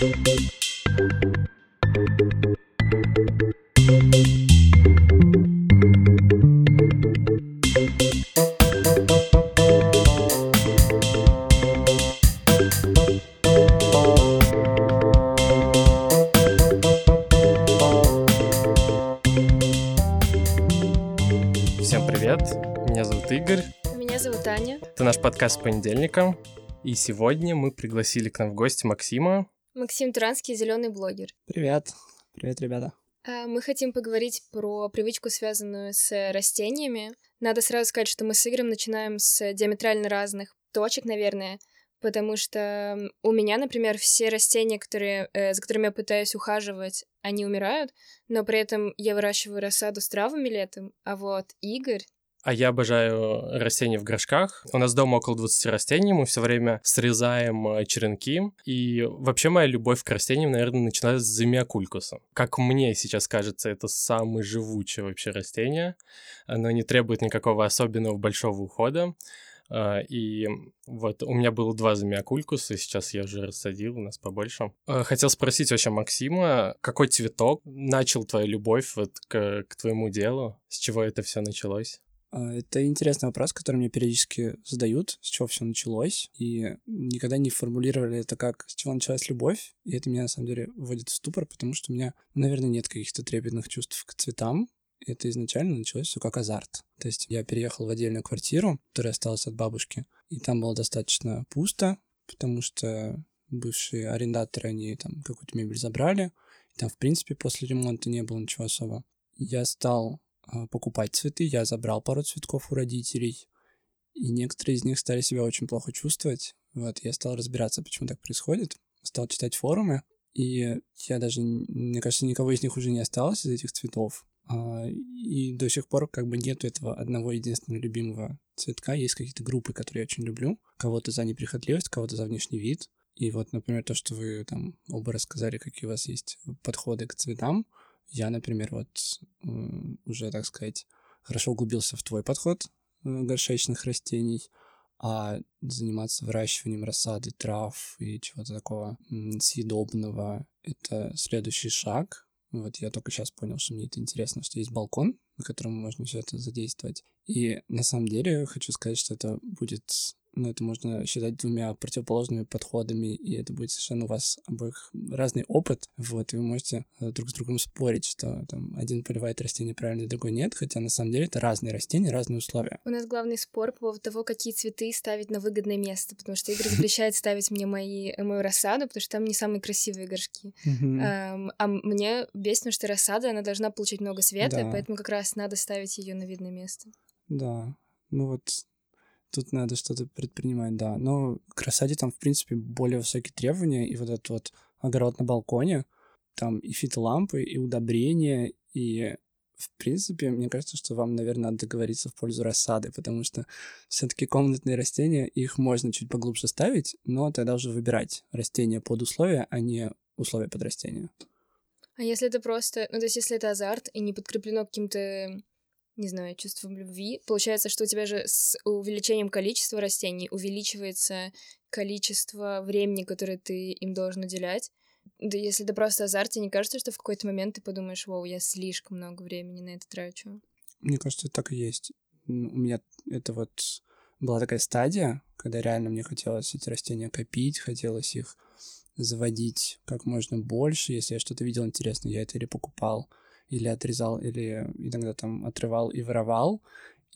Всем привет, меня зовут Игорь, Меня зовут Аня. это наш подкаст с понедельника, и сегодня мы пригласили к нам в гости Максима. Максим Туранский, зеленый блогер. Привет. Привет, ребята. А, Мы хотим поговорить про привычку, связанную с растениями. Надо сразу сказать, что мы с Игорем начинаем с диаметрально разных точек, наверное, потому что у меня, например, все растения, которые, э, за которыми я пытаюсь ухаживать, они умирают, но при этом я выращиваю рассаду с травами летом, а вот Игорь... А я обожаю растения в горшках. У нас дома около 20 растений, мы все время срезаем э, черенки. И вообще моя любовь к растениям, наверное, начинается с замиокулькуса. Как мне сейчас кажется, это самое живучее вообще растение. Оно не требует никакого особенного большого ухода. А, И вот у меня было два замиокулькуса, сейчас я уже рассадил, у нас побольше. Хотел спросить вообще Максима, какой цветок начал твою любовь вот к, к твоему делу? С чего это все началось? А, Это интересный вопрос, который мне периодически задают, с чего все началось, и никогда не формулировали это как с чего началась любовь, и это меня на самом деле вводит в ступор, потому что у меня, наверное, нет каких-то трепетных чувств к цветам, это изначально началось все как азарт. То есть я переехал в отдельную квартиру, которая осталась от бабушки, и там было достаточно пусто, потому что бывшие арендаторы, они там какую-то мебель забрали, и там, в принципе, после ремонта не было ничего особо. Я стал покупать цветы, я забрал пару цветков у родителей, и некоторые из них стали себя очень плохо чувствовать. Вот, я стал разбираться, почему так происходит, стал читать форумы, и я даже, мне кажется, никого из них уже не осталось из этих цветов. А, И до сих пор как бы нету этого одного единственного любимого цветка. Есть какие-то группы, которые я очень люблю. Кого-то за неприхотливость, кого-то за внешний вид. И вот, например, то, что вы там оба рассказали, какие у вас есть подходы к цветам. Я, например, вот уже, так сказать, хорошо углубился в твой подход э, горшечных растений, а заниматься выращиванием рассады, трав и чего-то такого съедобного — это следующий шаг. Вот я только сейчас понял, что мне это интересно, что есть балкон, на котором можно все это задействовать. И на самом деле хочу сказать, что это будет, ну, это можно считать двумя противоположными подходами, и это будет совершенно у вас обоих разный опыт, вот, и вы можете э, друг с другом спорить, что там один поливает растение правильно, другой нет, хотя на самом деле это разные растения, разные условия. У нас главный спор по поводу того, какие цветы ставить на выгодное место, потому что Игорь запрещает ставить мне мои, мою рассаду, потому что там не самые красивые горшки. А мне бесит, что рассада, она должна получать много света, поэтому как раз надо ставить ее на видное место. Да, ну вот тут надо что-то предпринимать, да. Но к рассаде там, в принципе, более высокие требования, и вот этот вот огород на балконе, там и фитолампы, и удобрения, и в принципе, мне кажется, что вам, наверное, надо договориться в пользу рассады, потому что все-таки комнатные растения, их можно чуть поглубже ставить, но тогда уже выбирать растения под условия, а не условия под растения. А если это просто, ну то есть если это азарт и не подкреплено каким-то, не знаю, чувством любви, получается, что у тебя же с увеличением количества растений увеличивается количество времени, которое ты им должен уделять. Да если это просто азарт, тебе не кажется, что в какой-то момент ты подумаешь, вау, я слишком много времени на это трачу? Мне кажется, так и есть. У меня это вот была такая стадия, когда реально мне хотелось эти растения копить, хотелось их заводить как можно больше. Если я что-то видел интересное, я это или покупал, или отрезал, или иногда там отрывал и воровал.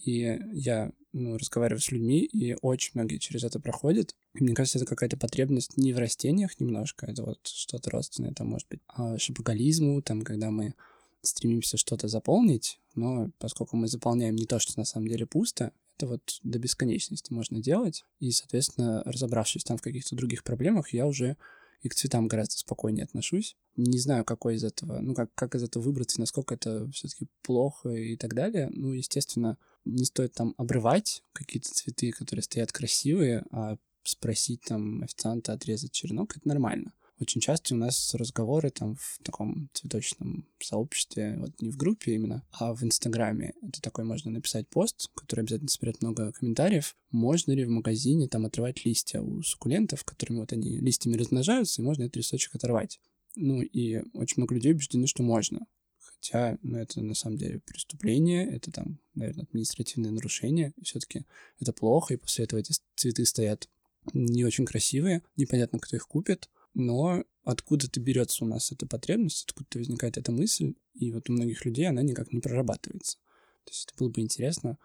И я ну, разговариваю с людьми, и очень многие через это проходят. И мне кажется, это какая-то потребность не в растениях немножко, это вот что-то родственное, там может быть а шопоголизму, там, когда мы стремимся что-то заполнить, но поскольку мы заполняем не то, что на самом деле пусто, это вот до бесконечности можно делать. И, соответственно, разобравшись там в каких-то других проблемах, я уже и к цветам гораздо спокойнее отношусь. Не знаю, какой из этого, ну, как, как из этого выбраться, насколько это все-таки плохо и так далее. Ну, естественно, не стоит там обрывать какие-то цветы, которые стоят красивые, а спросить там официанта отрезать черенок, это нормально. Очень часто у нас разговоры там в таком цветочном сообществе, вот не в группе именно, а в Инстаграме. Это такой можно написать пост, который обязательно соберет много комментариев. Можно ли в магазине там отрывать листья у суккулентов, которыми вот они листьями размножаются, и можно этот листочек оторвать. Ну и очень много людей убеждены, что можно. Хотя, ну, это на самом деле преступление, это там, наверное, административное нарушение. Все-таки это плохо, и после этого эти цветы стоят не очень красивые, непонятно, кто их купит, но откуда-то берется у нас эта потребность, откуда-то возникает эта мысль, и вот у многих людей она никак не прорабатывается. То есть это было бы интересно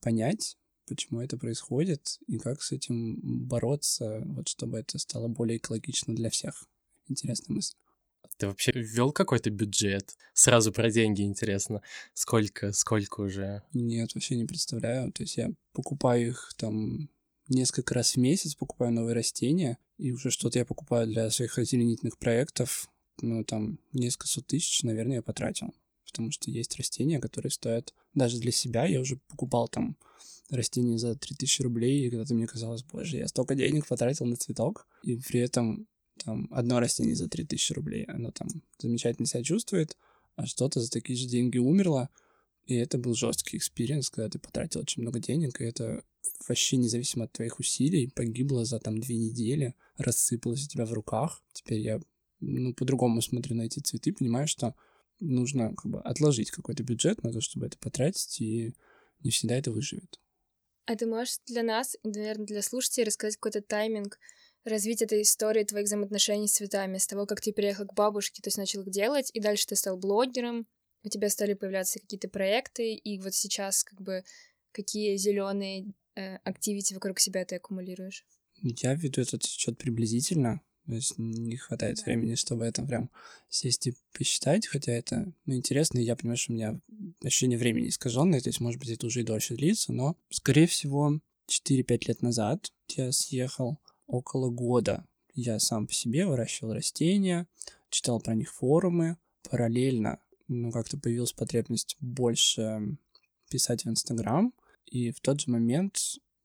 понять, почему это происходит, и как с этим бороться, вот чтобы это стало более экологично для всех. Интересная мысль. Ты вообще ввел какой-то бюджет? Сразу про деньги интересно. Сколько, сколько уже? Нет, вообще не представляю. То есть я покупаю их там несколько раз в месяц, покупаю новые растения, и уже что-то я покупаю для своих озеленительных проектов. Ну, там, несколько сот тысяч, наверное, я потратил. Потому что есть растения, которые стоят даже для себя. Я уже покупал там растения за 3000 рублей, и когда-то мне казалось, боже, я столько денег потратил на цветок, и при этом там одно растение за 3000 рублей, оно там замечательно себя чувствует, а что-то за такие же деньги умерло, и это был жесткий experience, когда ты потратил очень много денег, и это вообще независимо от твоих усилий погибло за там две недели, рассыпалось у тебя в руках. Теперь я ну, по-другому смотрю на эти цветы, понимаю, что нужно как бы отложить какой-то бюджет на то, чтобы это потратить, и не всегда это выживет. А ты можешь для нас, наверное, для слушателей рассказать какой-то тайминг развития этой истории твоих взаимоотношений с цветами, с того, как ты переехал к бабушке, то есть начал их делать, и дальше ты стал блогером, у тебя стали появляться какие-то проекты, и вот сейчас как бы какие зеленые э, активити вокруг себя ты аккумулируешь? Я веду этот счет приблизительно, то есть не хватает времени, чтобы это прям сесть и посчитать, хотя это ну, интересно, и я понимаю, что у меня ощущение времени искаженное, то есть, может быть, это уже и дольше длится, но, скорее всего, 4-5 лет назад я съехал около года. Я сам по себе выращивал растения, читал про них форумы, параллельно, ну, как-то появилась потребность больше писать в Инстаграм, и в тот же момент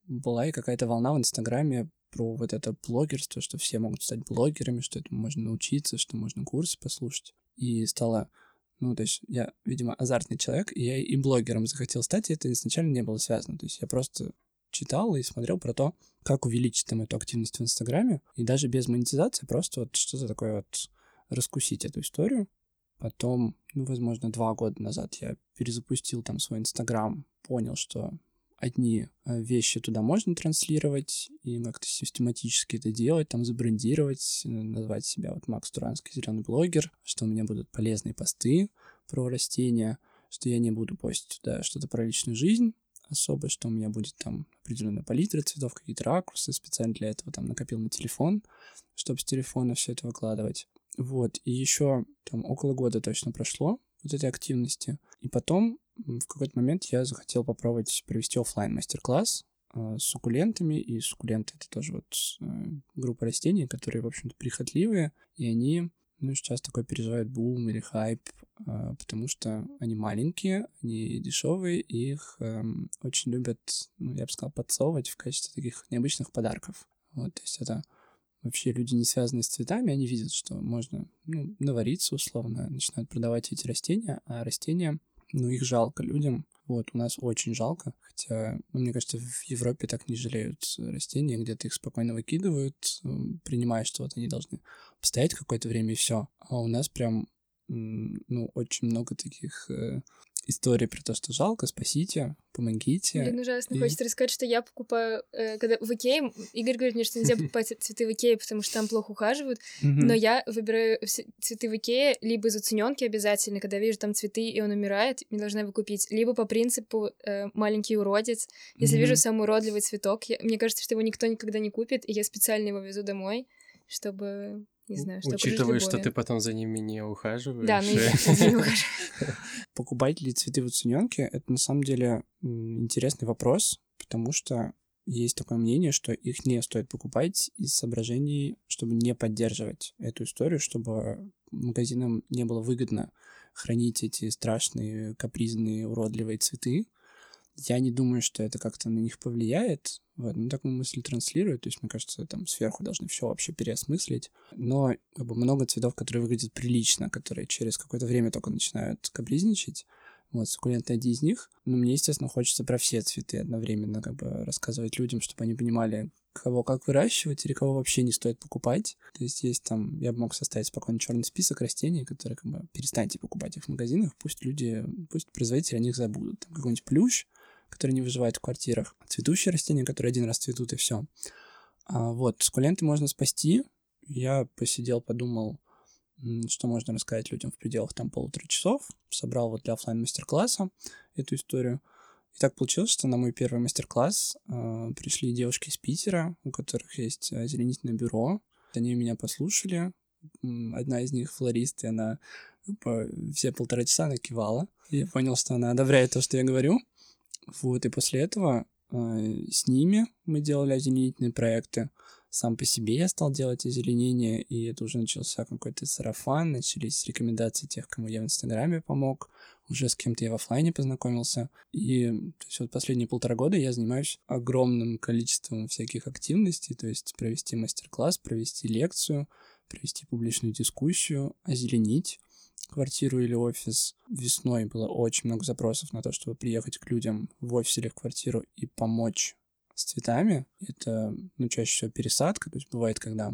была и какая-то волна в Инстаграме про вот это блогерство, что все могут стать блогерами, что этому можно научиться, что можно курсы послушать. И стало, ну, то есть я, видимо, азартный человек, и я и блогером захотел стать, и это изначально не было связано. То есть я просто читал и смотрел про то, как увеличить там эту активность в Инстаграме, и даже без монетизации просто вот что-то такое вот раскусить эту историю. Потом, ну, возможно, два года назад я перезапустил там свой Инстаграм, понял, что одни э, вещи туда можно транслировать и как-то систематически это делать, там забрендировать, назвать себя вот Макс Туранский зеленый блогер, что у меня будут полезные посты про растения, что я не буду постить туда что-то про личную жизнь, особо, что у меня будет там определенная палитра цветов, какие-то ракурсы, специально для этого там накопил на телефон, чтобы с телефона все это выкладывать. Вот, и еще там около года точно прошло вот этой активности. И потом в какой-то момент я захотел попробовать провести офлайн мастер-класс э, с суккулентами, и суккуленты — это тоже вот э, группа растений, которые, в общем-то, прихотливые, и они, ну, сейчас такой переживают бум или хайп, э, потому что они маленькие, они дешевые, и их э, очень любят, ну, я бы сказал, подсовывать в качестве таких необычных подарков. Вот, то есть это вообще люди, не связанные с цветами, они видят, что можно ну, навариться условно, начинают продавать эти растения, а растения ну, их жалко людям. Вот, у нас очень жалко, хотя, ну, мне кажется, в Европе так не жалеют растения, где-то их спокойно выкидывают, принимая, что вот они должны постоять какое-то время и все. А у нас прям, ну, очень много таких истории про то, что жалко, спасите, помогите. Блин, ужасно. И... Хочется рассказать, что я покупаю, э, когда в Икее, Игорь говорит мне, что нельзя покупать цветы в Икее, потому что там плохо ухаживают, но я выбираю цветы в Икее либо из оцененки обязательно, когда вижу там цветы, и он умирает, не должна его купить, либо по принципу э, маленький уродец. Если вижу самый уродливый цветок, я, мне кажется, что его никто никогда не купит, и я специально его везу домой, чтобы не знаю, что Учитывая, что ты потом за ними не ухаживаешь. Да, ну я не ухаживаю. Покупать ли цветы в оцененке — это на самом деле интересный вопрос, потому что есть такое мнение, что их не стоит покупать из соображений, чтобы не поддерживать эту историю, чтобы магазинам не было выгодно хранить эти страшные, капризные, уродливые цветы. Я не думаю, что это как-то на них повлияет. Вот, ну, такую мысль транслирует. То есть, мне кажется, там сверху должны все вообще переосмыслить. Но как бы, много цветов, которые выглядят прилично, которые через какое-то время только начинают капризничать. Вот, суккуленты один из них. Но мне, естественно, хочется про все цветы одновременно как бы рассказывать людям, чтобы они понимали, кого как выращивать или кого вообще не стоит покупать. То есть есть там, я бы мог составить спокойно черный список растений, которые как бы перестаньте покупать их в магазинах, пусть люди, пусть производители о них забудут. Там какой-нибудь плющ, который не выживает в квартирах, цветущие растения, которые один раз цветут и все. А, вот, скуленты можно спасти. Я посидел, подумал, что можно рассказать людям в пределах там полутора часов. Собрал вот для офлайн мастер-класса эту историю. И так получилось, что на мой первый мастер-класс э, пришли девушки из Питера, у которых есть озеленительное бюро. Они меня послушали. Одна из них флорист, и она по, все полтора часа она кивала. И я понял, что она одобряет то, что я говорю. Вот, и после этого э, с ними мы делали озеленительные проекты сам по себе я стал делать озеленение, и это уже начался какой-то сарафан, начались рекомендации тех, кому я в Инстаграме помог, уже с кем-то я в офлайне познакомился. И то есть вот последние полтора года я занимаюсь огромным количеством всяких активностей, то есть провести мастер-класс, провести лекцию, провести публичную дискуссию, озеленить квартиру или офис. Весной было очень много запросов на то, чтобы приехать к людям в офис или в квартиру и помочь с цветами. Это, ну, чаще всего пересадка. То есть бывает, когда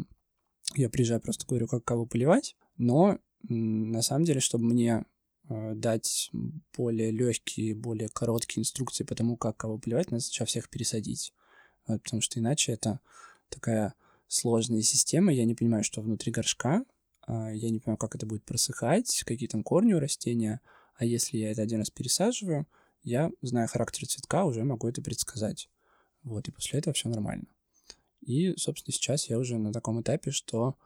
я приезжаю, просто говорю, как кого поливать. Но на самом деле, чтобы мне э, дать более легкие, более короткие инструкции по тому, как кого поливать, надо сначала всех пересадить. Вот, потому что иначе это такая сложная система. Я не понимаю, что внутри горшка. Э, я не понимаю, как это будет просыхать, какие там корни у растения. А если я это один раз пересаживаю, я, зная характер цветка, уже могу это предсказать. Вот, и после этого все нормально. И, собственно, сейчас я уже на таком этапе, что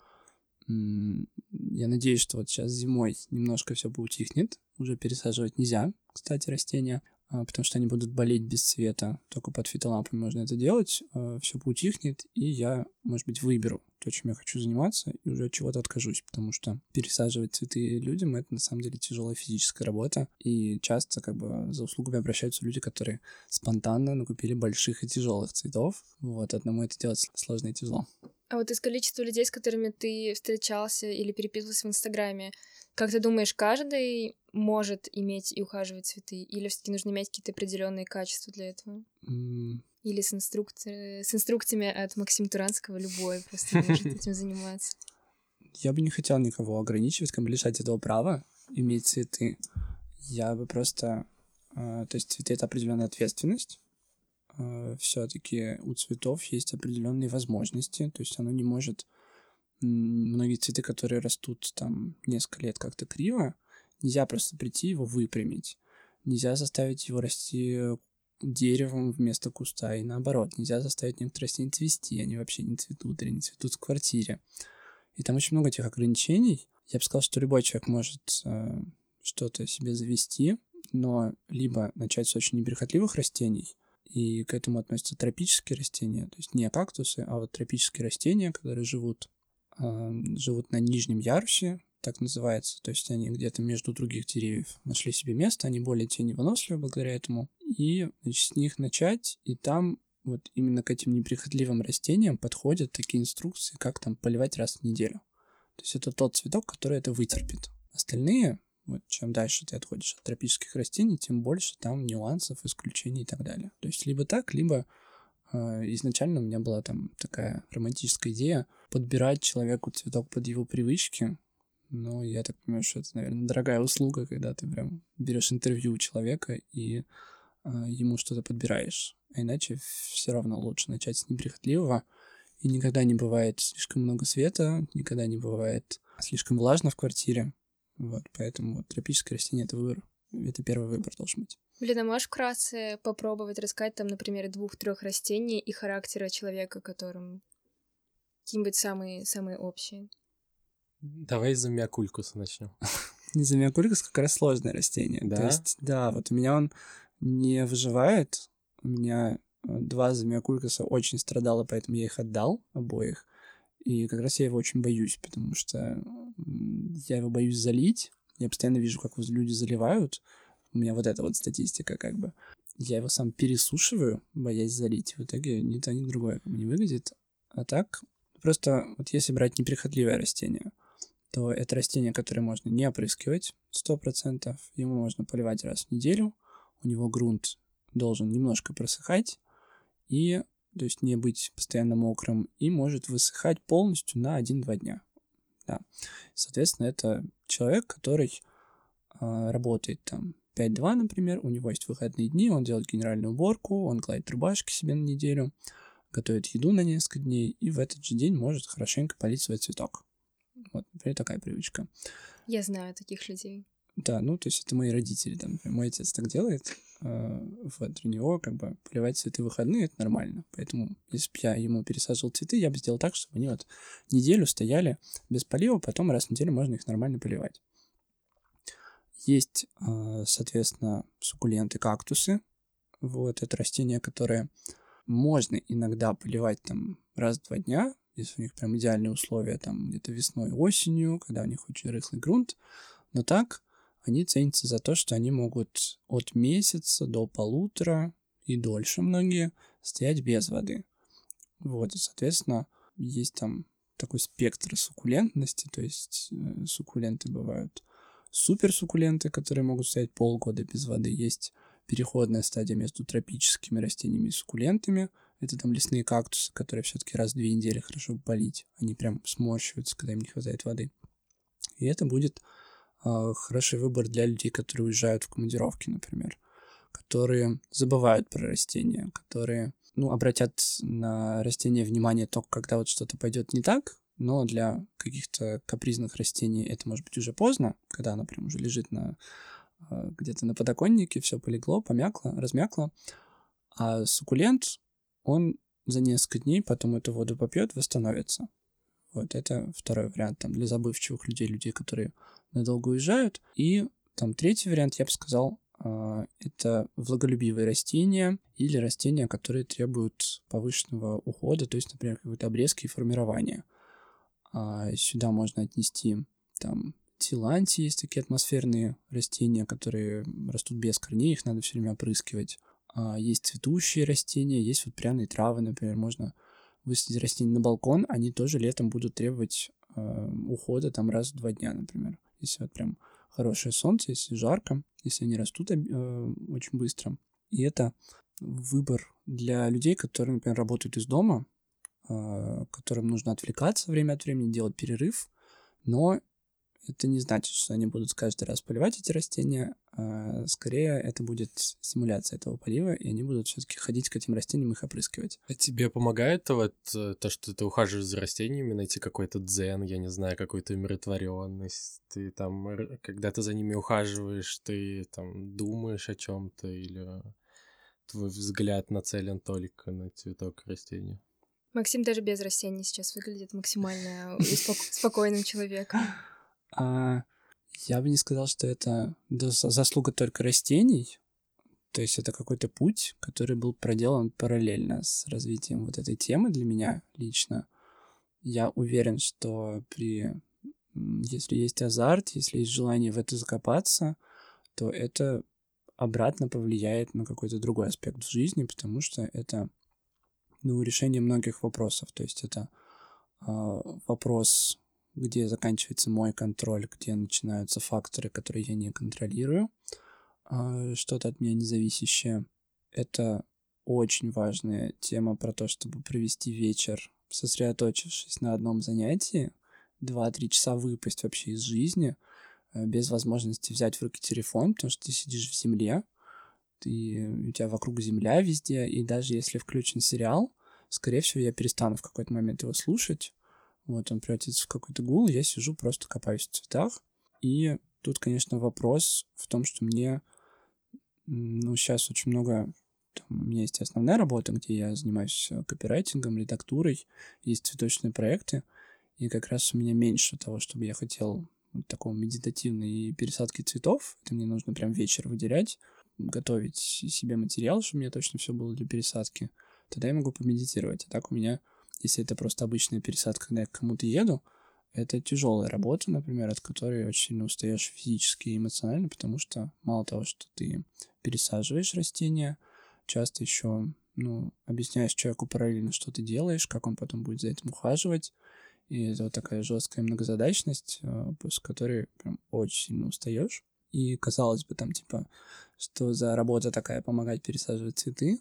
я надеюсь, что вот сейчас зимой немножко все поутихнет. Уже пересаживать нельзя, кстати, растения. А, потому что они будут болеть без света. Только под фитолампами можно это делать. А, Все поутихнет, и я, может быть, выберу то, чем я хочу заниматься, и уже от чего-то откажусь, потому что пересаживать цветы людям — это на самом деле тяжелая физическая работа, и часто как бы за услугами обращаются люди, которые спонтанно накупили больших и тяжелых цветов. Вот, одному это делать сложно и тяжело. А вот из количества людей, с которыми ты встречался или переписывался в Инстаграме, как ты думаешь, каждый может иметь и ухаживать цветы? Или все-таки нужно иметь какие-то определенные качества для этого? Mm. Или с, инструкци... с инструкциями от Максима Туранского любой просто может этим заниматься? Я бы не хотел никого ограничивать, как бы лишать этого права иметь цветы. Я бы просто... Э, то есть цветы — это определенная ответственность. Э, Все-таки у цветов есть определенные возможности, то есть оно не может многие цветы, которые растут там несколько лет как-то криво, нельзя просто прийти его выпрямить. Нельзя заставить его расти деревом вместо куста, и наоборот, нельзя заставить некоторые растения цвести, они вообще не цветут или не цветут в квартире. И там очень много этих ограничений. Я бы сказал, что любой человек может э, что-то себе завести, но либо начать с очень неприхотливых растений, и к этому относятся тропические растения, то есть не кактусы, а вот тропические растения, которые живут живут на нижнем ярусе, так называется, то есть они где-то между других деревьев нашли себе место, они более теневыносливы благодаря этому, и значит, с них начать, и там вот именно к этим неприхотливым растениям подходят такие инструкции, как там поливать раз в неделю. То есть это тот цветок, который это вытерпит. Остальные, вот чем дальше ты отходишь от тропических растений, тем больше там нюансов, исключений и так далее. То есть либо так, либо а, изначально у меня была там такая романтическая идея подбирать человеку цветок под его привычки. Но я так понимаю, что это, наверное, дорогая услуга, когда ты прям берешь интервью у человека и э, ему что-то подбираешь. А иначе все равно лучше начать с неприхотливого. И никогда не бывает слишком много света, никогда не бывает слишком влажно в квартире. Вот, поэтому вот, тропическое растение — это выбор. Это первый выбор должен быть. Блин, а можешь вкратце попробовать рассказать там, например, двух-трех растений и характера человека, которым какие-нибудь самые, самые общие? Давай из-за миокулькуса начнем. Из-за миокулькус как раз сложное растение. Да? То есть, да, вот у меня он не выживает. У меня э, два замиокулькуса очень страдало, поэтому я их отдал обоих. И как раз я его очень боюсь, потому что я его боюсь залить. Я постоянно вижу, как люди заливают. У меня вот эта вот статистика как бы. я его сам пересушиваю, боясь залить. В итоге ни то, ни другое не выглядит. А так, просто вот если брать неприхотливое растение, то это растение, которое можно не опрыскивать 100%, ему можно поливать раз в неделю, у него грунт должен немножко просыхать, и то есть не быть постоянно мокрым, и может высыхать полностью на 1-2 дня. Да. Соответственно, это человек, который э, работает там 5-2, например, у него есть выходные дни, он делает генеральную уборку, он гладит рубашки себе на неделю, готовит еду на несколько дней, и в этот же день может хорошенько полить свой цветок. Вот, например, такая привычка. Я знаю таких людей. Да, ну, то есть это мои родители, там, мой отец так делает, э, вот, для него, как бы, поливать цветы в выходные — это нормально, поэтому, если бы я ему пересаживал цветы, я бы сделал так, чтобы они вот неделю стояли без полива, потом раз в неделю можно их нормально поливать. Есть, э, соответственно, суккуленты, кактусы, вот, это растения, которые можно иногда поливать там раз в два дня, если у них прям идеальные условия, там где-то весной, осенью, когда у них очень рыхлый грунт, но так они ценятся за то, что они могут от месяца до полутора и дольше многие стоять без воды. Вот, и, соответственно, есть там такой спектр суккулентности, то есть э, суккуленты бывают суперсуккуленты, которые могут стоять полгода без воды. Есть переходная стадия между тропическими растениями и суккулентами. Это там лесные кактусы, которые все-таки раз в две недели хорошо полить. Они прям сморщиваются, когда им не хватает воды. И это будет хороший выбор для людей, которые уезжают в командировки, например, которые забывают про растения, которые ну, обратят на растения внимание только когда вот что-то пойдет не так, но для каких-то капризных растений это может быть уже поздно, когда оно прям уже лежит на а, где-то на подоконнике, все полегло, помякло, размякло. А суккулент, он за несколько дней потом эту воду попьет, восстановится. Вот это второй вариант там, для забывчивых людей, людей, которые надолго уезжают. И там третий вариант, я бы сказал, а, это влаголюбивые растения или растения, которые требуют повышенного ухода, то есть, например, какой-то обрезки и формирования. А сюда можно отнести там тиланти, есть такие атмосферные растения, которые растут без корней, их надо все время опрыскивать. А есть цветущие растения, есть вот пряные травы, например, можно высадить растения на балкон, они тоже летом будут требовать э, ухода там раз в два дня, например. Если вот прям хорошее солнце, если жарко, если они растут э, очень быстро. И это выбор для людей, которые, например, работают из дома, э, которым нужно отвлекаться время от времени, делать перерыв, но это не значит, что они будут каждый раз поливать эти растения. А скорее, это будет стимуляция этого полива, и они будут все-таки ходить к этим растениям, их опрыскивать. А тебе помогает вот э, то, что ты ухаживаешь за растениями, найти какой-то дзен, я не знаю, какую-то умиротворенность? Ты там, когда ты за ними ухаживаешь, ты там думаешь о чем-то или твой взгляд нацелен только на цветок растения? Максим даже без растений сейчас выглядит максимально спокойным человеком. А я бы не сказал, что это заслуга только растений. То есть это какой-то путь, который был проделан параллельно с развитием вот этой темы для меня лично. Я уверен, что при если есть азарт, если есть желание в это закопаться, то это обратно повлияет на какой-то другой аспект в жизни, потому что это ну, решение многих вопросов. То есть это э, вопрос где заканчивается мой контроль, где начинаются факторы, которые я не контролирую, а, что-то от меня независящее. Это очень важная тема про то, чтобы провести вечер, сосредоточившись на одном занятии, 2-3 часа выпасть вообще из жизни, э, без возможности взять в руки телефон, потому что ты сидишь в земле, ты, у тебя вокруг земля везде, и даже если включен сериал, скорее всего, я перестану в какой-то момент его слушать, вот он превратится в какой-то гул, я сижу, просто копаюсь в цветах. И тут, конечно, вопрос в том, что мне, ну, сейчас очень много там, у меня есть основная работа, где я занимаюсь э, копирайтингом, редактурой, есть цветочные проекты, и как раз у меня меньше того, чтобы я хотел вот такого медитативной пересадки цветов. Это мне нужно прям вечер выделять, готовить себе материал, чтобы у меня точно все было для пересадки. Тогда я могу помедитировать. А так у меня если это просто обычная пересадка, когда я к кому-то еду, это тяжелая работа, например, от которой очень сильно устаешь физически и эмоционально, потому что мало того, что ты пересаживаешь растения, часто еще ну, объясняешь человеку параллельно, что ты делаешь, как он потом будет за этим ухаживать. И это вот такая жесткая многозадачность, э, после которой прям очень сильно устаешь. И казалось бы, там, типа, что за работа такая помогать пересаживать цветы.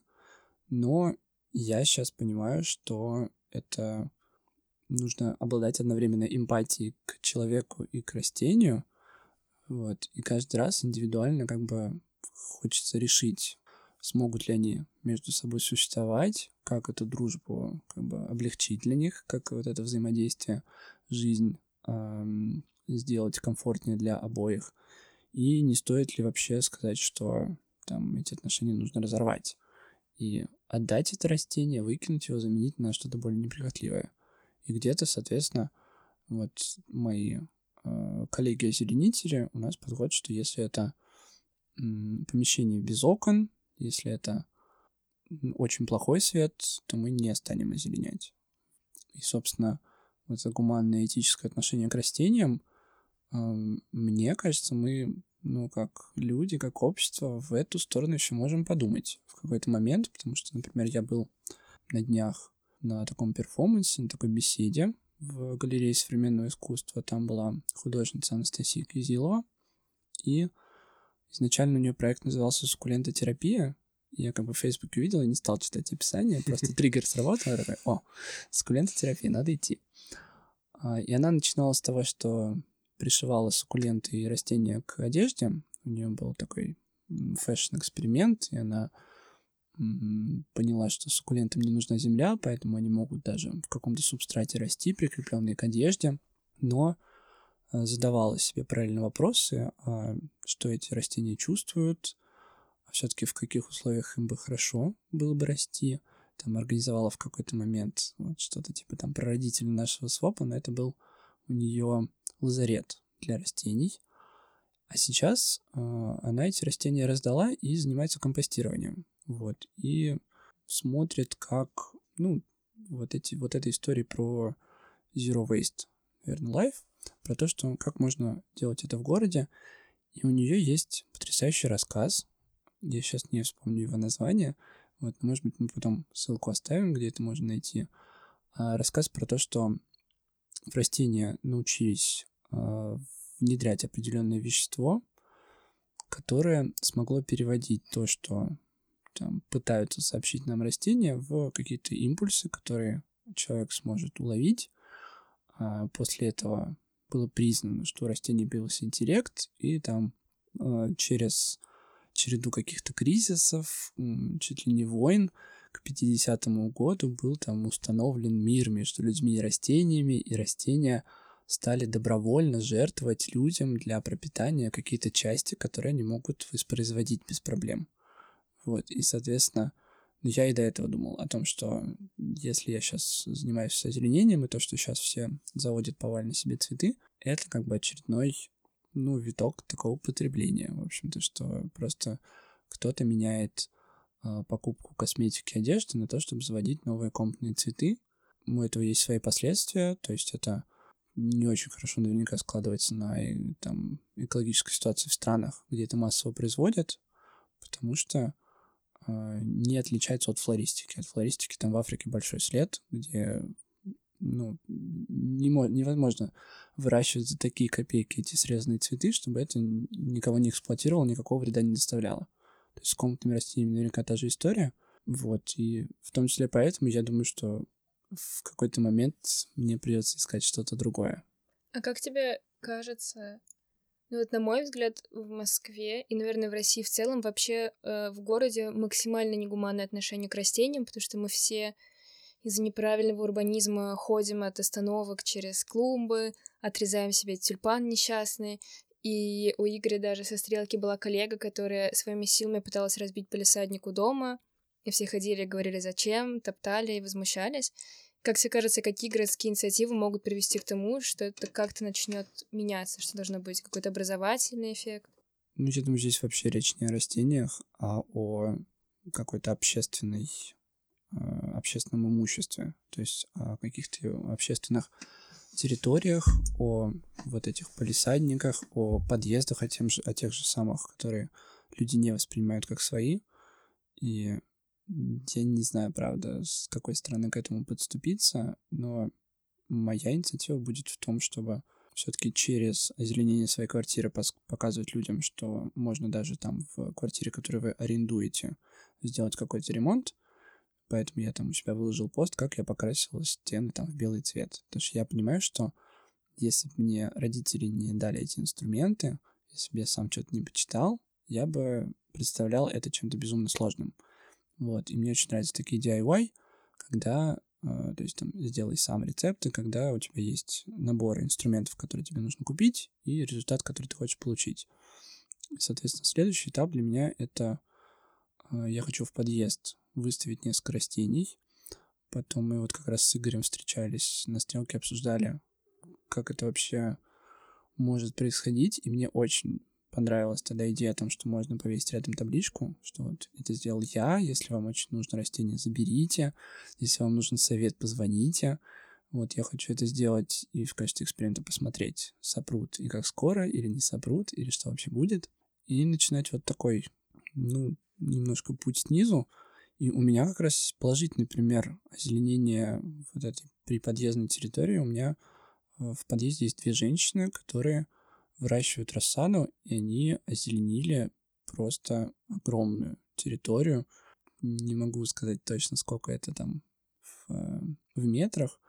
Но я сейчас понимаю, что это нужно обладать одновременно эмпатией к человеку и к растению. Вот. И каждый раз индивидуально как бы хочется решить, смогут ли они между собой существовать, как эту дружбу как бы облегчить для них, как вот это взаимодействие, жизнь эм, сделать комфортнее для обоих. И не стоит ли вообще сказать, что там эти отношения нужно разорвать и отдать это растение, выкинуть его, заменить на что-то более неприхотливое. И где-то, соответственно, вот мои э, коллеги-озеленители у нас подходят, что если это э, помещение без окон, если это очень плохой свет, то мы не станем озеленять. И, собственно, вот это гуманное этическое отношение к растениям, э, мне кажется, мы, ну, как люди, как общество, в эту сторону еще можем подумать в какой-то момент, потому что, например, я был на днях на таком перформансе, на такой беседе в галерее современного искусства. Там была художница Анастасия Кизилова, и изначально у нее проект назывался «Суккулентотерапия», я как бы в Фейсбуке увидел и не стал читать описание, просто триггер сработал, такой, о, суккулентотерапия, надо идти. А, и она начинала с того, что пришивала суккуленты и растения к одежде. У нее был такой fashion -эксперимент, и она поняла, что суккулентам не нужна земля, поэтому они могут даже в каком-то субстрате расти, прикрепленные к одежде, но а, задавала себе правильные вопросы, а что эти растения чувствуют, а все-таки в каких условиях им бы хорошо было бы расти. Там организовала в какой-то момент вот что-то типа там прародителей нашего свопа, но это был у нее лазарет для растений. А сейчас э, она эти растения раздала и занимается компостированием. Вот. И смотрит, как, ну, вот эти, вот эта история про Zero Waste, наверное, Life, про то, что как можно делать это в городе. И у нее есть потрясающий рассказ. Я сейчас не вспомню его название. Вот, может быть, мы потом ссылку оставим, где это можно найти. А, рассказ про то, что в растения научились а, внедрять определенное вещество, которое смогло переводить то, что там, пытаются сообщить нам растения в какие-то импульсы, которые человек сможет уловить. А после этого было признано, что у растений появился интеллект, и там э, через череду каких-то кризисов, чуть ли не войн, к 50-му году был там установлен мир между людьми и растениями, и растения стали добровольно жертвовать людям для пропитания какие-то части, которые они могут воспроизводить без проблем. Вот, и, соответственно, ну, я и до этого думал о том, что если я сейчас занимаюсь озеленением, и то, что сейчас все заводят повально себе цветы, это как бы очередной, ну, виток такого потребления, в общем-то, что просто кто-то меняет покупку косметики, одежды на то, чтобы заводить новые комнатные цветы. У этого есть свои последствия, то есть это не очень хорошо наверняка складывается на там, экологической ситуации в странах, где это массово производят, потому что а, не отличается от флористики. От флористики там в Африке большой след, где ну, не, невозможно выращивать за такие копейки эти срезанные цветы, чтобы это никого не эксплуатировало, никакого вреда не доставляло. То есть с комнатными растениями наверняка та же история. Вот, и в том числе поэтому я думаю, что в какой-то момент мне придется искать что-то другое. А как тебе кажется, ну вот, на мой взгляд, в Москве и, наверное, в России в целом вообще э, в городе максимально негуманное отношение к растениям, потому что мы все из-за неправильного урбанизма ходим от остановок через клумбы, отрезаем себе тюльпан несчастный. И у Игоря даже со стрелки была коллега, которая своими силами пыталась разбить полисадник у дома, и все ходили, говорили, зачем, топтали и возмущались. Как тебе кажется, какие городские инициативы могут привести к тому, что это как-то начнет меняться, что должно быть какой-то образовательный эффект? Ну, я думаю, здесь вообще речь не о растениях, а о какой-то общественной, э, общественном имуществе, то есть о каких-то общественных территориях, о вот этих полисадниках, о подъездах, о, тем же, о тех же самых, которые люди не воспринимают как свои. И я не знаю, правда, с какой стороны к этому подступиться, но моя инициатива будет в том, чтобы все-таки через озеленение своей квартиры показывать людям, что можно даже там в квартире, которую вы арендуете, сделать какой-то ремонт. Поэтому я там у себя выложил пост, как я покрасил стены там в белый цвет. Потому что я понимаю, что если бы мне родители не дали эти инструменты, если бы я сам что-то не почитал, я бы представлял это чем-то безумно сложным. Вот, и мне очень нравятся такие DIY, когда, э, то есть там, сделай сам рецепты, когда у тебя есть набор инструментов, которые тебе нужно купить, и результат, который ты хочешь получить. Соответственно, следующий этап для меня — это э, я хочу в подъезд выставить несколько растений. Потом мы вот как раз с Игорем встречались на стрелке, обсуждали, как это вообще может происходить, и мне очень понравилась тогда идея о том, что можно повесить рядом табличку, что вот это сделал я, если вам очень нужно растение, заберите, если вам нужен совет, позвоните. Вот я хочу это сделать и в качестве эксперимента посмотреть, сопрут и как скоро, или не сопрут, или что вообще будет. И начинать вот такой, ну, немножко путь снизу. И у меня как раз положительный пример озеленения вот этой приподъездной территории. У меня э, в подъезде есть две женщины, которые выращивают рассаду, и они озеленили просто огромную территорию. Не могу сказать точно, сколько это там в, э, в метрах,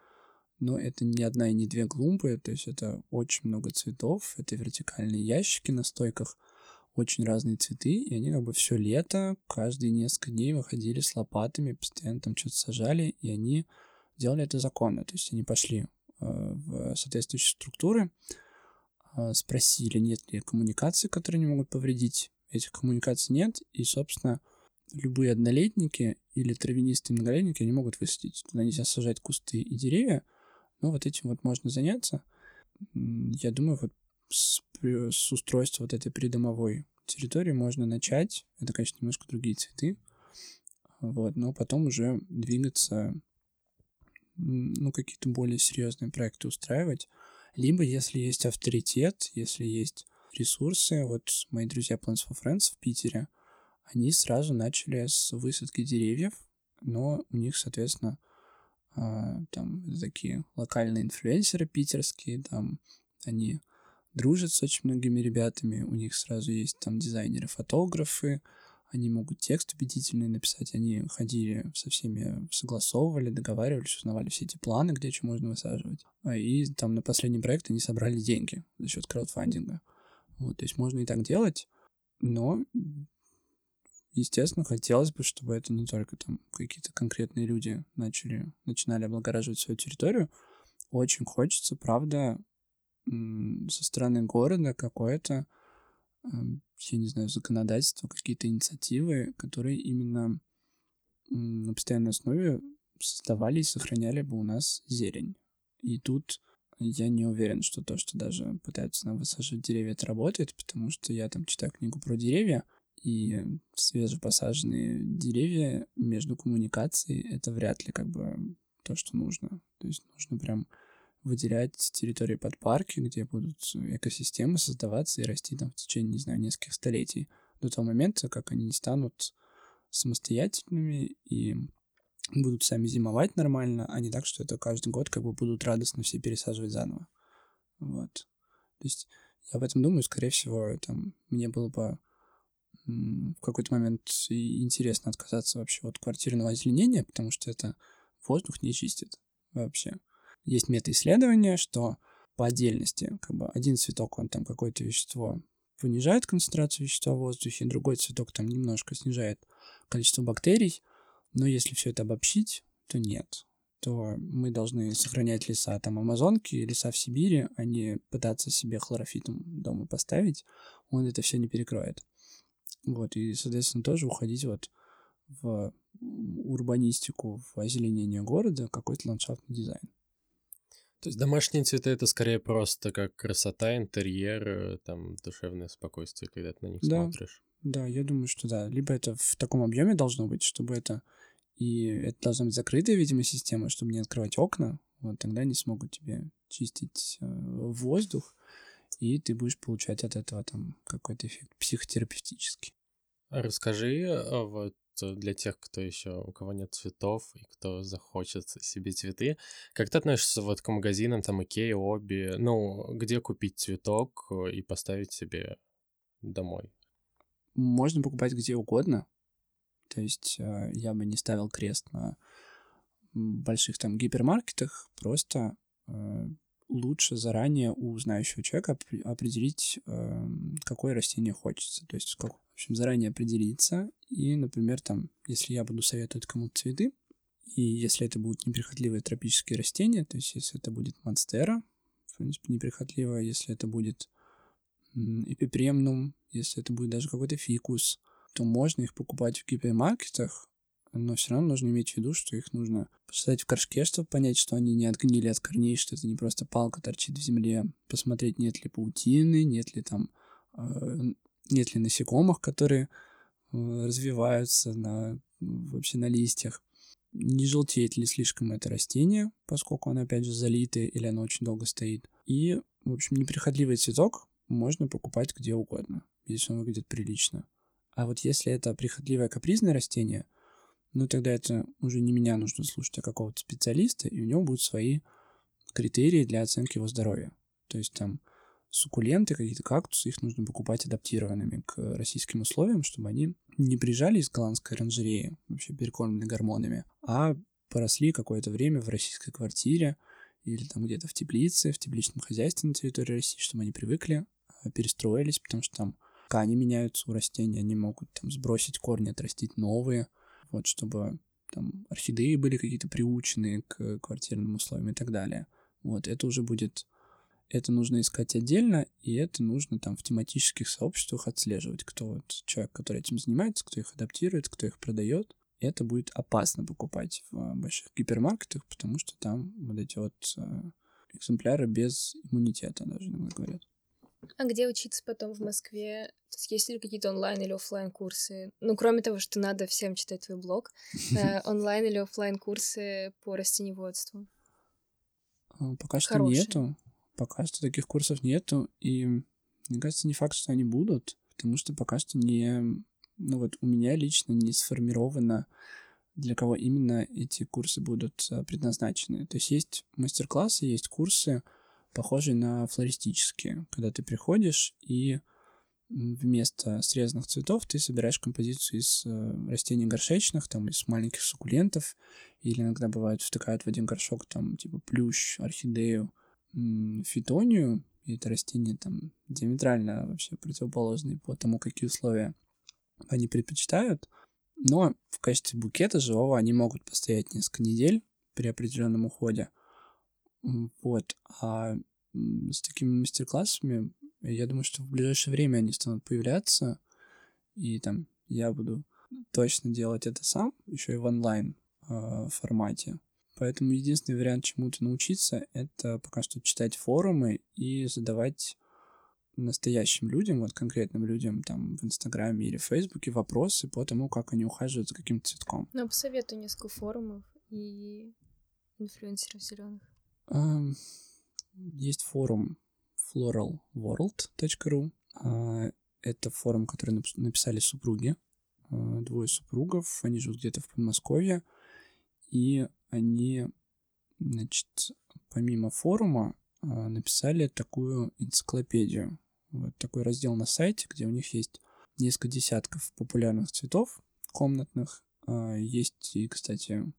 но это не одна и не две клумбы, то есть это очень много цветов, это вертикальные ящики на стойках, очень разные цветы, и они как бы все лето, каждые несколько дней выходили с лопатами, постоянно там что-то сажали, и они делали это законно, то есть они пошли э, в соответствующие структуры, а, спросили, нет ли коммуникаций, которые не могут повредить. Этих коммуникаций нет, и, собственно, любые однолетники или травянистые многолетники, они могут высадить. Туда нельзя сажать кусты и деревья, но вот этим вот можно заняться. Я думаю, вот с, с устройства вот этой придомовой территории можно начать. Это, конечно, немножко другие цветы. Вот, но потом уже двигаться, ну, какие-то более серьезные проекты устраивать. Либо, если есть авторитет, если есть ресурсы, вот мои друзья Plants for Friends в Питере, они сразу начали с высадки деревьев, но у них, соответственно, а, там такие локальные инфлюенсеры питерские, там они дружат с очень многими ребятами, у них сразу есть там дизайнеры, фотографы, они могут текст убедительный написать, они ходили со всеми, согласовывали, договаривались, узнавали все эти планы, где что можно высаживать. А, и там на последний проект они собрали деньги за счет краудфандинга. Вот, то есть можно и так делать, но, естественно, хотелось бы, чтобы это не только там какие-то конкретные люди начали, начинали облагораживать свою территорию. Очень хочется, правда, со стороны города какое-то я не знаю, законодательство, какие-то инициативы, которые именно на постоянной основе создавали и сохраняли бы у нас зелень. И тут я не уверен, что то, что даже пытаются нам высаживать деревья, это работает, потому что я там читаю книгу про деревья, и свежепосаженные деревья между коммуникацией — это вряд ли как бы то, что нужно. То есть нужно прям выделять территории под парки, где будут экосистемы создаваться и расти там в течение, не знаю, нескольких столетий, до того момента, как они не станут самостоятельными и будут сами зимовать нормально, а не так, что это каждый год как бы будут радостно все пересаживать заново. Вот. То есть я об этом думаю, скорее всего, там, мне было бы в какой-то момент интересно отказаться вообще от квартирного озеленения, потому что это воздух не чистит вообще есть метаисследование, что по отдельности, как бы один цветок, он там какое-то вещество понижает концентрацию вещества в воздухе, другой цветок там немножко снижает количество бактерий, но если все это обобщить, то нет то мы должны сохранять леса там Амазонки, леса в Сибири, а не пытаться себе хлорофитом дома поставить, он это все не перекроет. Вот, и, соответственно, тоже уходить вот в урбанистику, в озеленение города, какой-то ландшафтный дизайн. То есть домашние цветы это скорее просто как красота, интерьер, э, там душевное спокойствие, когда ты на них да, смотришь. Да, я думаю, что да. Либо это в таком объеме должно быть, чтобы это и это должна быть закрытая, видимо, система, чтобы не открывать окна. Вот тогда они смогут тебе чистить э, воздух, и ты будешь получать от этого там какой-то эффект психотерапевтический. Расскажи, а вот для тех, кто еще, у кого нет цветов и кто захочет себе цветы. Как ты относишься вот к магазинам, там, Икея, Оби, ну, где купить цветок э, и поставить себе домой? Можно покупать где угодно. То есть э, я бы не ставил крест на больших там гипермаркетах, просто э, лучше заранее у знающего человека определить, эм, какое растение хочется. То есть, в общем, заранее определиться. И, например, там, если я буду советовать кому-то цветы, и если это будут неприхотливые тропические растения, то есть если это будет монстера, в принципе, неприхотливая, если это будет эпипремнум, если это будет даже какой-то фикус, то можно их покупать в гипермаркетах, но все равно нужно иметь в виду, что их нужно посадить в горшке, чтобы понять, что они не отгнили от корней, что это не просто палка торчит в земле, посмотреть, нет ли паутины, нет ли там, э, нет ли насекомых, которые э, развиваются на, вообще на листьях, не желтеет ли слишком это растение, поскольку оно, опять же, залитое или оно очень долго стоит. И, в общем, неприхотливый цветок можно покупать где угодно, если он выглядит прилично. А вот если это прихотливое капризное растение – ну тогда это уже не меня нужно слушать, а какого-то специалиста, и у него будут свои критерии для оценки его здоровья. То есть там суккуленты, какие-то кактусы, их нужно покупать адаптированными к российским условиям, чтобы они не приезжали из голландской оранжереи, вообще перекормлены гормонами, а поросли какое-то время в российской квартире или там где-то в теплице, в тепличном хозяйстве на территории России, чтобы они привыкли, а, перестроились, потому что там ткани меняются у растений, они могут там сбросить корни, отрастить новые – вот, чтобы там орхидеи были какие-то приученные к квартирным условиям и так далее. Вот, это уже будет... Это нужно искать отдельно, и это нужно там в тематических сообществах отслеживать, кто вот человек, который этим занимается, кто их адаптирует, кто их продает. Это будет опасно покупать в больших гипермаркетах, потому что там вот эти вот э, экземпляры без иммунитета даже иногда говорят. А где учиться потом в Москве? То есть есть ли какие-то онлайн или офлайн курсы? Ну, кроме того, что надо всем читать твой блог, э, онлайн или офлайн курсы по растеневодству? А, пока что Хорошие. нету. Пока что таких курсов нету. И мне кажется, не факт, что они будут, потому что пока что не... Ну вот у меня лично не сформировано, для кого именно эти курсы будут э, предназначены. То есть есть мастер-классы, есть курсы, похожий на флористические, когда ты приходишь и вместо срезанных цветов ты собираешь композицию из э, растений горшечных, там, из маленьких суккулентов, или иногда бывает втыкают в один горшок, там, типа плющ, орхидею, фитонию, и это растение там диаметрально вообще противоположные по тому, какие условия они предпочитают. Но в качестве букета живого они могут постоять несколько недель при определенном уходе – вот. А с такими мастер-классами, я думаю, что в ближайшее время они станут появляться, и там я буду точно делать это сам, еще и в онлайн э, формате. Поэтому единственный вариант чему-то научиться — это пока что читать форумы и задавать настоящим людям, вот конкретным людям там в Инстаграме или Фейсбуке вопросы по тому, как они ухаживают за каким-то цветком. Ну, посоветую несколько форумов и инфлюенсеров зеленых. Есть форум floralworld.ru. А, это форум, который написали супруги, а, двое супругов, они живут где-то в Подмосковье, и они, значит, помимо форума а, написали такую энциклопедию, вот такой раздел на сайте, где у них есть несколько десятков популярных цветов комнатных, есть и, кстати,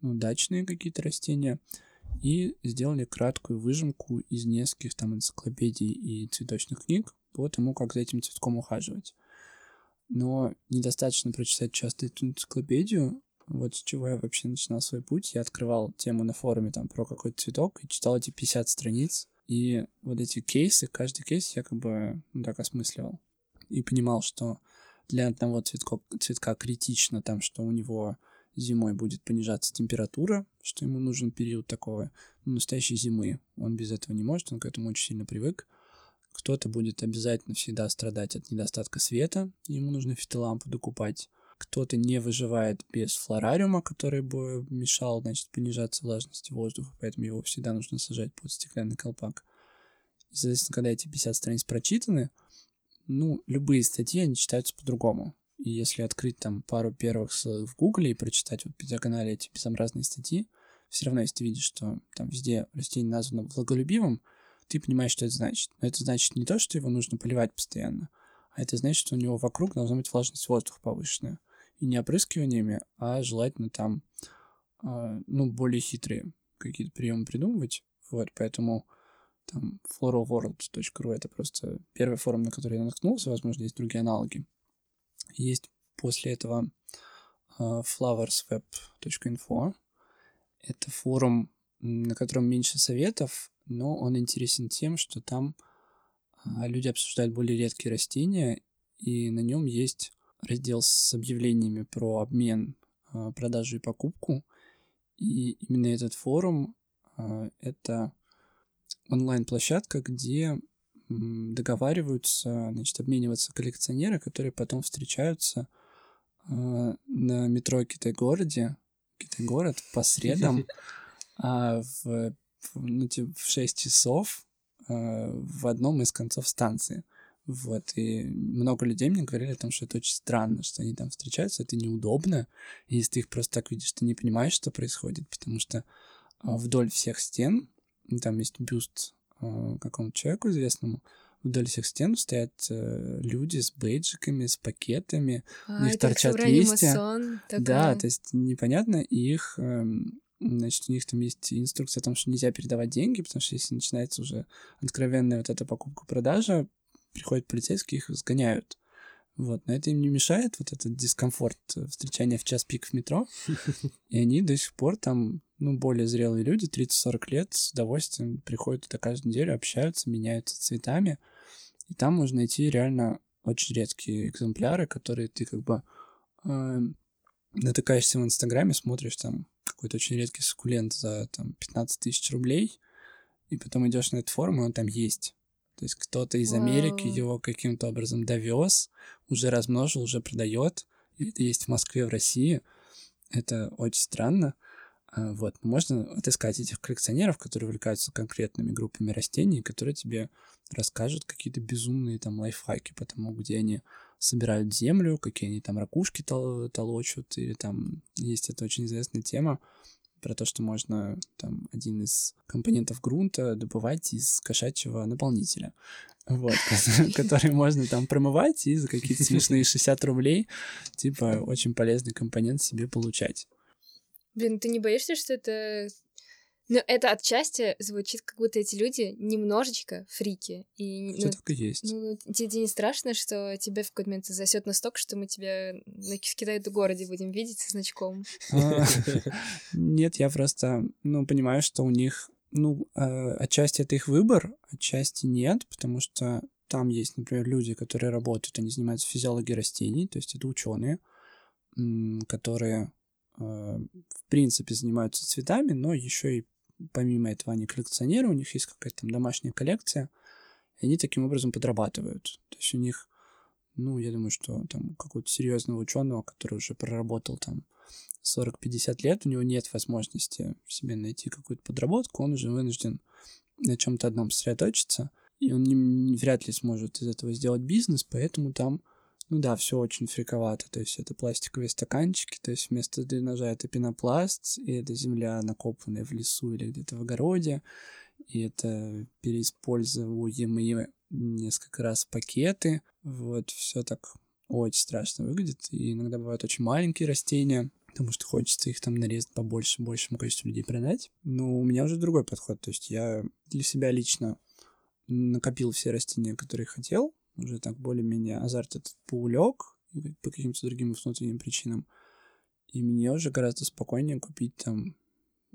ну, дачные какие-то растения, и сделали краткую выжимку из нескольких там энциклопедий и цветочных книг по тому, как за этим цветком ухаживать. Но недостаточно прочитать часто эту энциклопедию. Вот с чего я вообще начинал свой путь. Я открывал тему на форуме там про какой-то цветок и читал эти 50 страниц. И вот эти кейсы, каждый кейс я как бы ну, так осмысливал. И понимал, что для одного цветка, цветка критично там, что у него зимой будет понижаться температура, что ему нужен период такого настоящей зимы. Он без этого не может, он к этому очень сильно привык. Кто-то будет обязательно всегда страдать от недостатка света, ему нужно фитолампу докупать. Кто-то не выживает без флорариума, который бы мешал, значит, понижаться влажности воздуха, поэтому его всегда нужно сажать под стеклянный колпак. И, соответственно, когда эти 50 страниц прочитаны, ну, любые статьи, они читаются по-другому. И если открыть там пару первых в Гугле и прочитать вот по диагонали эти безобразные статьи, все равно, если ты видишь, что там везде растение названо влаголюбивым, ты понимаешь, что это значит. Но это значит не то, что его нужно поливать постоянно, а это значит, что у него вокруг должна быть влажность воздуха повышенная. И не опрыскиваниями, а желательно там, э, ну, более хитрые какие-то приемы придумывать. Вот, поэтому там floralworld.ru это просто первый форум, на который я наткнулся, возможно, есть другие аналоги. Есть после этого uh, flowersweb.info. Это форум, на котором меньше советов, но он интересен тем, что там uh, люди обсуждают более редкие растения, и на нем есть раздел с объявлениями про обмен, uh, продажу и покупку. И именно этот форум это онлайн-площадка, где договариваются, значит, обмениваться коллекционеры, которые потом встречаются э, на метро Китай-городе, Китай-город по средам а в, ну, типа, в 6 часов э, в одном из концов станции. Вот, и много людей мне говорили о том, что это очень странно, что они там встречаются, это неудобно, и если ты их просто так видишь, ты не понимаешь, что происходит, потому что вдоль всех стен там есть бюст э, какому-то человеку известному, вдоль всех стен стоят э, люди с бейджиками, с пакетами, а, у них торчат листья. Масон, да, то есть непонятно, их, э, значит, у них там есть инструкция о том, что нельзя передавать деньги, потому что если начинается уже откровенная вот эта покупка-продажа, приходят полицейские, их сгоняют. Вот, но это им не мешает, вот этот дискомфорт встречания в час пик в метро. И они до сих пор там, ну, более зрелые люди, 30-40 лет, с удовольствием приходят туда каждую неделю, общаются, меняются цветами. И там можно найти реально очень редкие экземпляры, которые ты как бы э, натыкаешься в Инстаграме, смотришь там какой-то очень редкий суккулент за там 15 тысяч рублей, и потом идешь на этот форум, и он там есть. То есть кто-то из Америки wow. его каким-то образом довез, уже размножил, уже продает. Это есть в Москве, в России. Это очень странно. А, вот. Можно отыскать этих коллекционеров, которые увлекаются конкретными группами растений, которые тебе расскажут какие-то безумные там лайфхаки по тому, где они собирают землю, какие они там ракушки тол- толочут, или там есть эта очень известная тема про то, что можно там один из компонентов грунта добывать из кошачьего наполнителя. Вот, который можно там промывать и за какие-то смешные 60 рублей, типа, очень полезный компонент себе получать. Блин, ты не боишься, что это но это отчасти звучит, как будто эти люди немножечко фрики. И, Все ну, так и есть. Ну, тебе, тебе не страшно, что тебя в какой-то момент засет настолько, что мы тебя на в Китае-городе будем видеть со значком? А, нет, я просто, ну, понимаю, что у них, ну, а, отчасти это их выбор, отчасти нет, потому что там есть, например, люди, которые работают, они занимаются физиологией растений, то есть это ученые, которые а, в принципе занимаются цветами, но еще и помимо этого они коллекционеры, у них есть какая-то там домашняя коллекция, и они таким образом подрабатывают. То есть у них, ну, я думаю, что там какого-то серьезного ученого, который уже проработал там 40-50 лет, у него нет возможности себе найти какую-то подработку, он уже вынужден на чем-то одном сосредоточиться, и он не, не, вряд ли сможет из этого сделать бизнес, поэтому там ну да, все очень фриковато. То есть это пластиковые стаканчики, то есть вместо дренажа это пенопласт, и это земля, накопанная в лесу или где-то в огороде, и это переиспользуемые несколько раз пакеты. Вот, все так очень страшно выглядит. И иногда бывают очень маленькие растения, потому что хочется их там нарезать побольше, большему количеству людей продать. Но у меня уже другой подход. То есть я для себя лично накопил все растения, которые хотел, уже так более-менее азарт этот поулег по каким-то другим внутренним причинам. И мне уже гораздо спокойнее купить там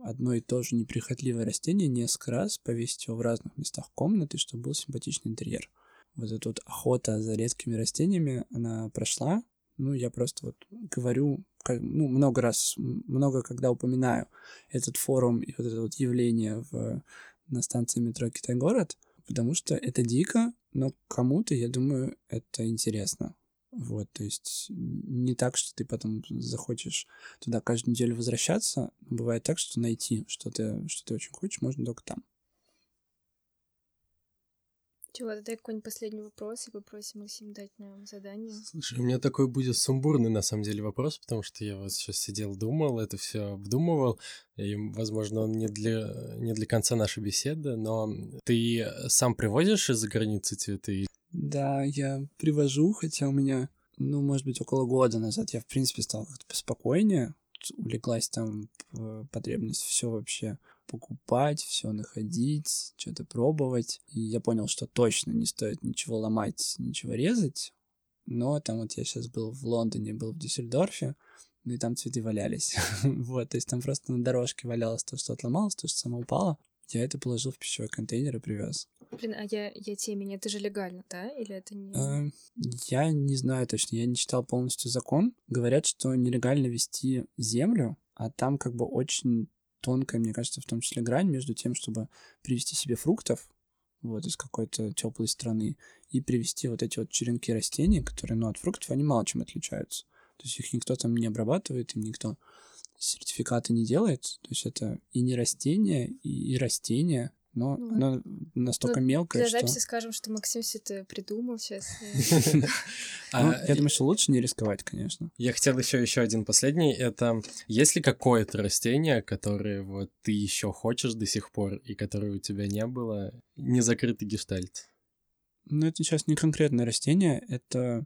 одно и то же неприхотливое растение несколько раз, повесить его в разных местах комнаты, чтобы был симпатичный интерьер. Вот эта вот охота за редкими растениями, она прошла. Ну, я просто вот говорю, как, ну, много раз, много когда упоминаю этот форум и вот это вот явление в, на станции метро Китай-город, потому что это дико, но кому-то, я думаю, это интересно. Вот, то есть не так, что ты потом захочешь туда каждую неделю возвращаться. Бывает так, что найти что-то, что ты очень хочешь, можно только там. Чего, дай какой-нибудь последний вопрос и попросим Максим дать нам задание. Слушай, у меня такой будет сумбурный, на самом деле, вопрос, потому что я вот сейчас сидел, думал, это все обдумывал, и, возможно, он не для, не для конца нашей беседы, но ты сам привозишь из-за границы цветы? Да, я привожу, хотя у меня, ну, может быть, около года назад я, в принципе, стал как-то поспокойнее, улеглась там потребность все вообще покупать, все находить, что-то пробовать. И я понял, что точно не стоит ничего ломать, ничего резать. Но там вот я сейчас был в Лондоне, был в Дюссельдорфе, ну и там цветы валялись. вот, то есть там просто на дорожке валялось то, что отломалось, то, что само упало. Я это положил в пищевой контейнер и привез. Блин, а я, я теме, это же легально, да? Или это не... Э, я не знаю точно, я не читал полностью закон. Говорят, что нелегально вести землю, а там как бы очень тонкая, мне кажется, в том числе грань между тем, чтобы привезти себе фруктов, вот, из какой-то теплой страны, и привезти вот эти вот черенки растений, которые, ну, от фруктов, они мало чем отличаются. То есть их никто там не обрабатывает, им никто сертификаты не делает. То есть это и не растение, и, и растение, но ну, оно настолько ну, мелкое, для что... записи скажем, что Максим все это придумал сейчас. Ну, я думаю, что лучше не рисковать, конечно. Я хотел еще еще один последний. Это есть ли какое-то растение, которое вот ты еще хочешь до сих пор и которое у тебя не было, не закрытый гештальт? Ну, это сейчас не конкретное растение, это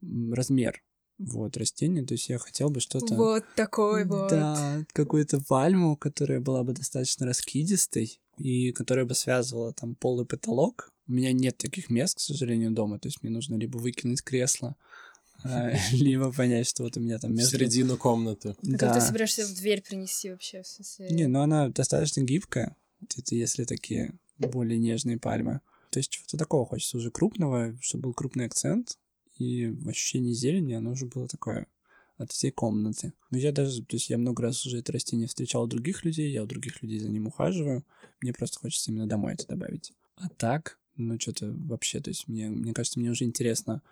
размер вот, растение. То есть я хотел бы что-то... Вот такой вот. Да, какую-то пальму, которая была бы достаточно раскидистой и которая бы связывала там пол и потолок. У меня нет таких мест, к сожалению, дома. То есть мне нужно либо выкинуть кресло, а, либо понять, что вот у меня там место... В середину комнаты. А как ты собираешься в дверь принести вообще? В смысле... Не, ну она достаточно гибкая. Это если такие более нежные пальмы. То есть чего-то такого хочется уже крупного, чтобы был крупный акцент, и ощущение зелени, оно уже было такое от всей комнаты. Но я даже, то есть я много раз уже это растение встречал у других людей, я у других людей за ним ухаживаю, мне просто хочется именно домой это добавить. А так, ну что-то вообще, то есть мне, мне кажется, мне уже интересно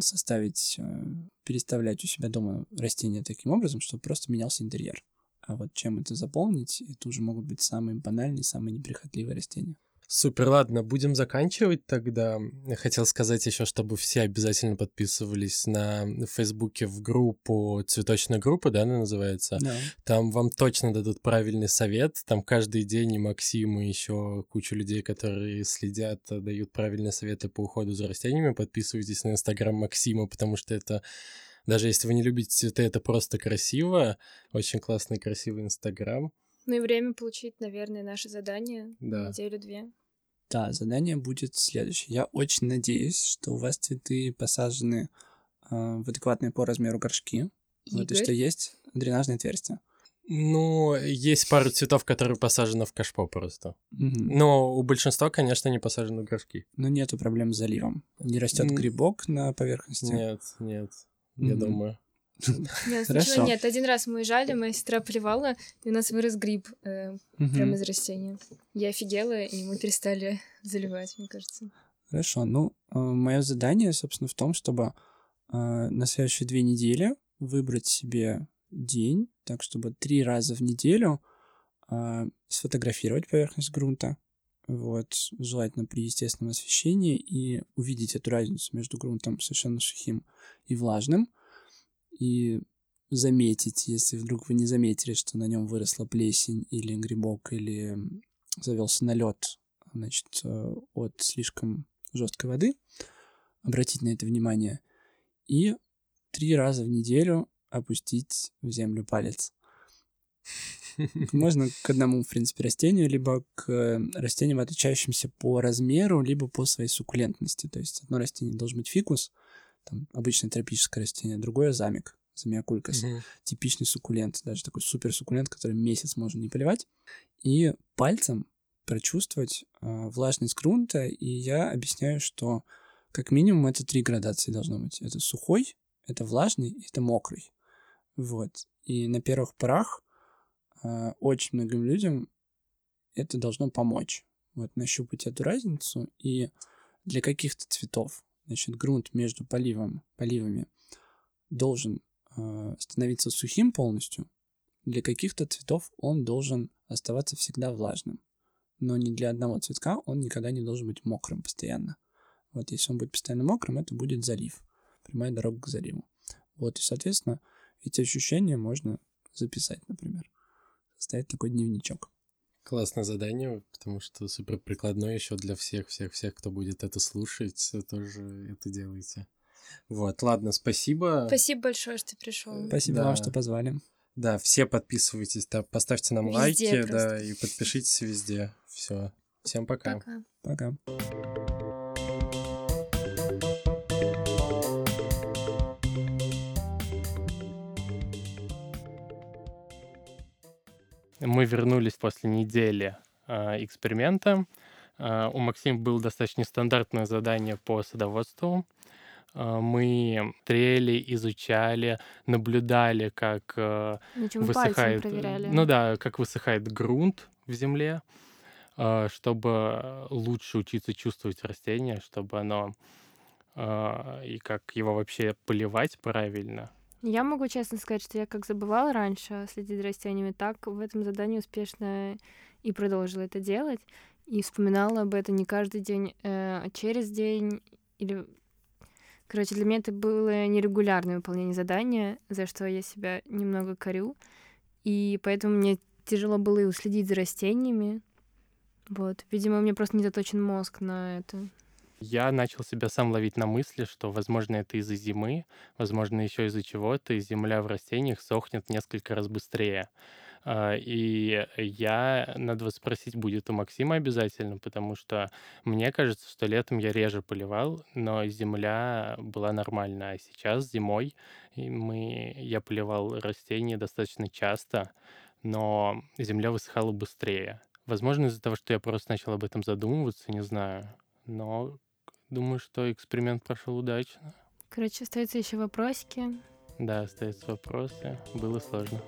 составить, э, переставлять у себя дома растения таким образом, чтобы просто менялся интерьер. А вот чем это заполнить, это уже могут быть самые банальные, самые неприхотливые растения. Супер, ладно, будем заканчивать тогда. Хотел сказать еще, чтобы все обязательно подписывались на Фейсбуке в группу, цветочная группа, да, она называется? Да. Там вам точно дадут правильный совет. Там каждый день и Максим, и еще куча людей, которые следят, дают правильные советы по уходу за растениями. Подписывайтесь на Инстаграм Максима, потому что это даже если вы не любите цветы, это просто красиво. Очень классный, красивый Инстаграм. Ну и время получить, наверное, наше задание да. неделю-две. Да, задание будет следующее. Я очень надеюсь, что у вас цветы посажены э, в адекватные по размеру горшки. Игорь? Вот, и что есть дренажное отверстие. Ну, есть пару цветов, которые посажены в кашпо просто. Угу. Но у большинства, конечно, не посажены в горшки. Но нету проблем с заливом. Не растет грибок на поверхности. Нет, нет, угу. я думаю. Нет, Хорошо. нет. Один раз мы уезжали, моя сестра плевала, и у нас вырос гриб э, угу. прямо из растения. Я офигела, и мы перестали заливать, мне кажется. Хорошо. Ну, э, мое задание, собственно, в том, чтобы э, на следующие две недели выбрать себе день, так чтобы три раза в неделю э, сфотографировать поверхность грунта, вот, желательно при естественном освещении, и увидеть эту разницу между грунтом совершенно сухим и влажным, и заметить, если вдруг вы не заметили, что на нем выросла плесень или грибок, или завелся налет, значит, э, от слишком жесткой воды, обратить на это внимание и три раза в неделю опустить в землю палец. Можно к одному, в принципе, растению, либо к растениям, отличающимся по размеру, либо по своей суккулентности. То есть одно растение должен быть фикус, там обычное тропическое растение, другое замик, замиокулькас, угу. типичный суккулент, даже такой супер суккулент, который месяц можно не поливать, и пальцем прочувствовать э, влажность грунта, и я объясняю, что как минимум это три градации должно быть. Это сухой, это влажный, это мокрый. Вот. И на первых порах э, очень многим людям это должно помочь. Вот нащупать эту разницу. И для каких-то цветов значит, грунт между поливом, поливами должен э, становиться сухим полностью, для каких-то цветов он должен оставаться всегда влажным. но не для одного цветка, он никогда не должен быть мокрым постоянно. Вот если он будет постоянно мокрым, это будет залив, прямая дорога к заливу. Вот, и, соответственно, эти ощущения можно записать, например, составить такой дневничок. Классное задание, потому что супер прикладное еще для всех, всех, всех, кто будет это слушать, тоже это делайте. Вот, ладно, спасибо. Спасибо большое, что пришел. Спасибо Да. вам, что позвали. Да, все подписывайтесь, да, поставьте нам Везде лайки, просто. да, и подпишитесь везде. Все. Всем пока. Пока. Пока. Мы вернулись после недели а, эксперимента. А, у Максима было достаточно стандартное задание по садоводству. А, мы трели, изучали, наблюдали, как На чем пальцем высыхает... Ну да, как высыхает грунт в земле, чтобы лучше учиться чувствовать растение, чтобы оно... И как его вообще поливать правильно. Я могу честно сказать, что я как забывала раньше следить за растениями, так в этом задании успешно и продолжила это делать. И вспоминала об этом не каждый день, э, а через день. Или... Короче, для меня это было нерегулярное выполнение задания, за что я себя немного корю. И поэтому мне тяжело было и уследить за растениями. Вот. Видимо, у меня просто не заточен мозг на это. Я начал себя сам ловить на мысли, что, возможно, это из-за зимы, возможно, еще из-за чего-то, и земля в растениях сохнет несколько раз быстрее. А, И я, надо спросить, будет у Максима обязательно, потому что мне кажется, что летом я реже поливал, но земля была нормальная. А сейчас зимой мы, я поливал растения достаточно часто, но земля высыхала быстрее. Возможно, из-за того, что я просто начал об этом задумываться, не знаю. Но думаю, что эксперимент прошел удачно. Короче, остаются еще вопросики. Да, остаются вопросы. Было сложно.